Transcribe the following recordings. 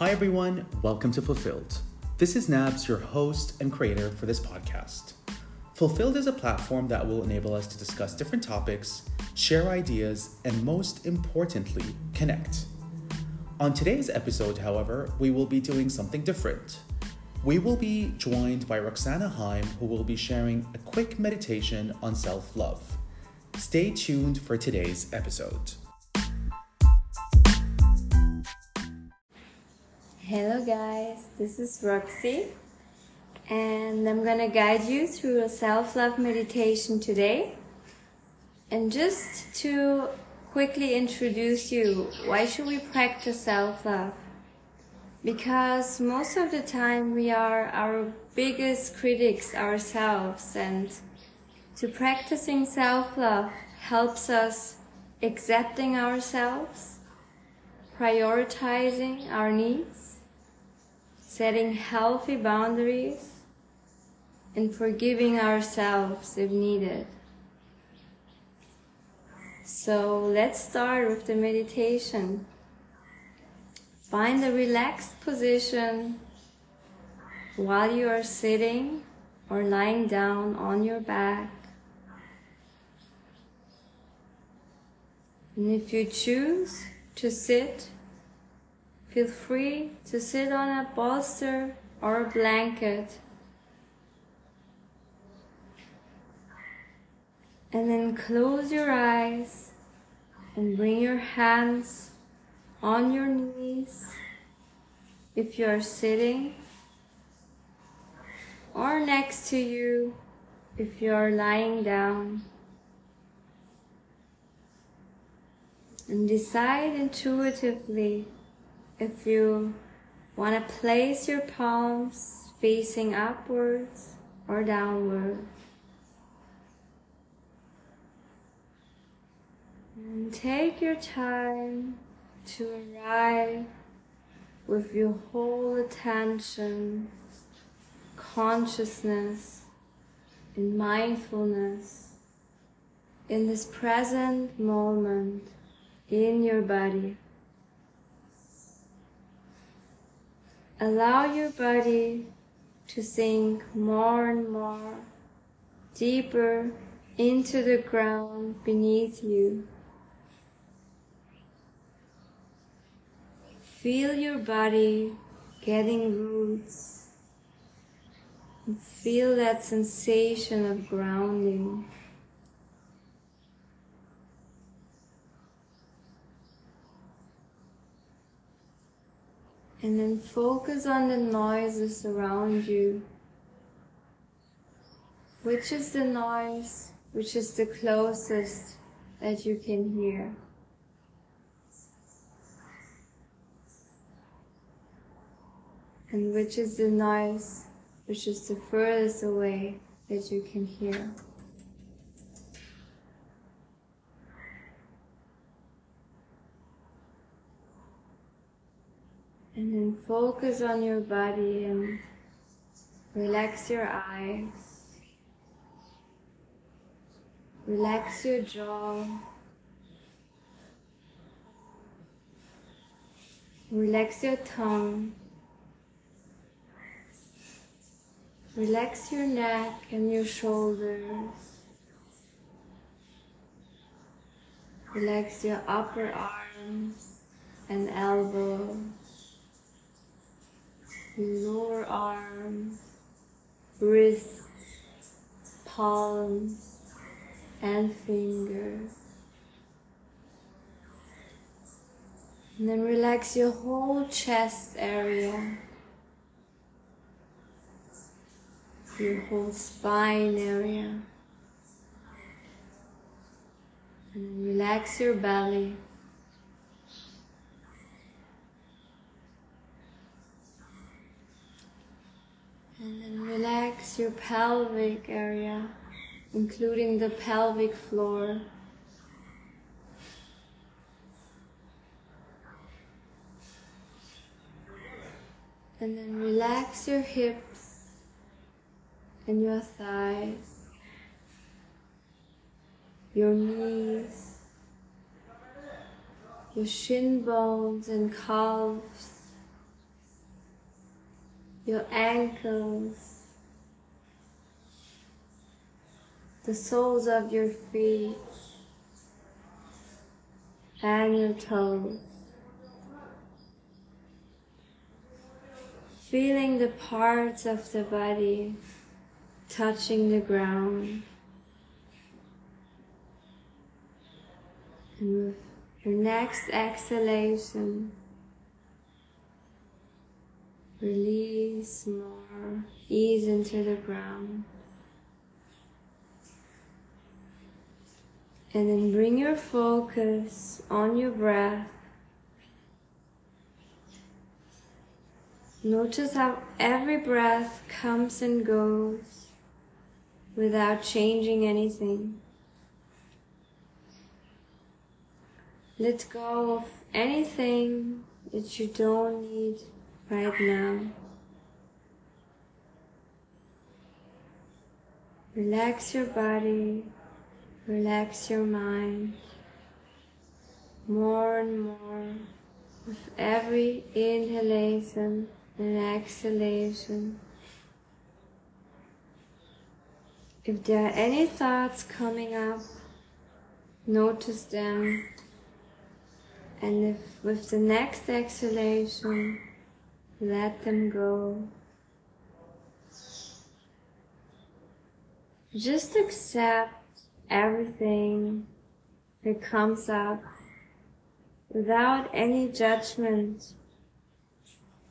Hi, everyone. Welcome to Fulfilled. This is Nabs, your host and creator for this podcast. Fulfilled is a platform that will enable us to discuss different topics, share ideas, and most importantly, connect. On today's episode, however, we will be doing something different. We will be joined by Roksana Heim, who will be sharing a quick meditation on self love. Stay tuned for today's episode. Hello, guys, this is Roxy, and I'm gonna guide you through a self love meditation today. And just to quickly introduce you, why should we practice self love? Because most of the time we are our biggest critics ourselves, and to practicing self love helps us accepting ourselves, prioritizing our needs, setting healthy boundaries, and forgiving ourselves if needed. So let's start with the meditation. Find a relaxed position while you are sitting or lying down on your back. And if you choose to sit, feel free to sit on a bolster or a blanket. And then close your eyes and bring your hands on your knees if you are sitting or next to you if you are lying down. And decide intuitively if you want to place your palms facing upwards or downward. And take your time to arrive with your whole attention, consciousness, and mindfulness in this present moment in your body. Allow your body to sink more and more deeper into the ground beneath you. Feel your body getting roots. Feel that sensation of grounding. And then focus on the noises around you. Which is the noise which is the closest that you can hear? and which is the noise which is the furthest away that you can hear. Focus on your body and relax your eyes. Relax your jaw. Relax your tongue. Relax your neck and your shoulders. Relax your upper arms and elbows, lower arms, wrists, palms, and fingers. And then relax your whole chest area. your whole spine area. And relax your belly. And then your pelvic area, including the pelvic floor. And then relax your hips and your thighs, your knees, your shin bones and calves, your ankles, the soles of your feet, and your toes. Feeling the parts of the body touching the ground. And with your next exhalation, release more, ease into the ground. And then bring your focus on your breath. Notice how every breath comes and goes without changing anything. Let go of anything that you don't need right now. Relax your body, relax your mind more and more with every inhalation and exhalation. If there are any thoughts coming up, notice them. And if with the next exhalation, let them go. Just accept everything that comes up without any judgment.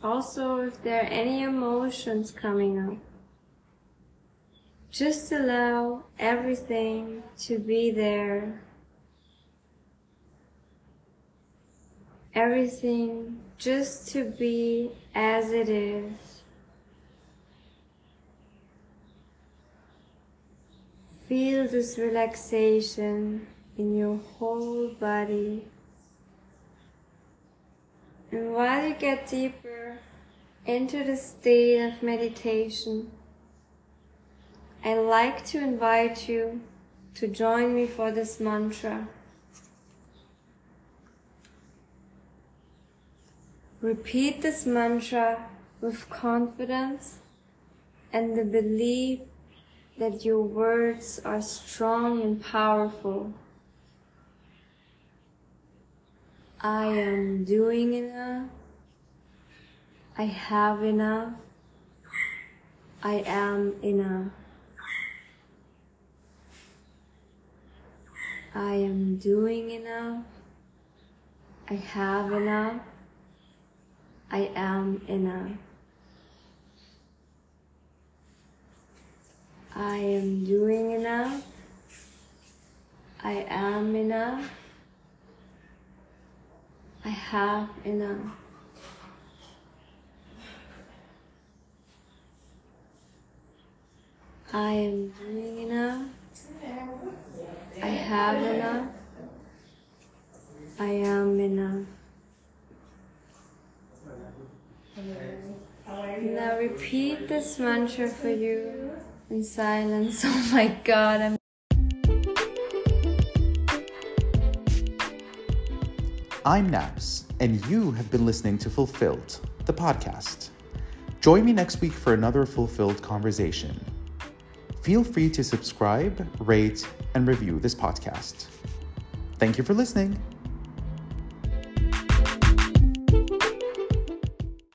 Also, if there are any emotions coming up, just allow everything to be there. Everything just to be as it is. Feel this relaxation in your whole body. And while you get deeper into the state of meditation, I like to invite you to join me for this mantra. Repeat this mantra with confidence and the belief that your words are strong and powerful. I am doing enough. I have enough. I am enough. I am doing enough. I have enough. I am enough. I am doing enough. I am enough. I have enough. I am doing enough. I have enough. I am enough. Now repeat this mantra for you in silence. Oh my god, I'm I'm Nabs, and you have been listening to Fulfilled, the podcast. Join me next week for another fulfilled conversation. Feel free to subscribe, rate, and review this podcast. Thank you for listening.